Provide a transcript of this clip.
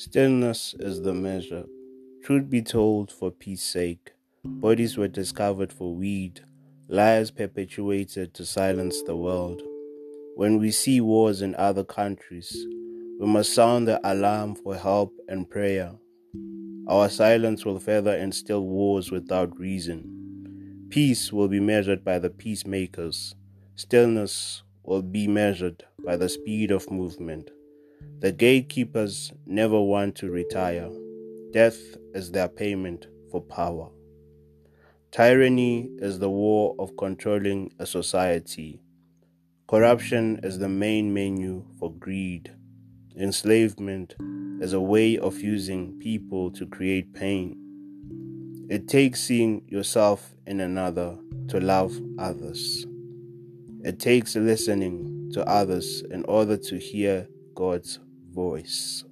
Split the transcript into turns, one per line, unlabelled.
Stillness is the measure. Truth be told, for peace sake, bodies were discovered for weed, lies perpetuated to silence the world. When we see wars in other countries, we must sound the alarm for help and prayer. Our silence will further instill wars without reason. Peace will be measured by the peacemakers. Stillness will be measured by the speed of movement. The gatekeepers never want to retire. Death is their payment for power. Tyranny is the war of controlling a society. Corruption is the main menu for greed. Enslavement is a way of using people to create pain. It takes seeing yourself in another to love others. It takes listening to others in order to hear God's voice.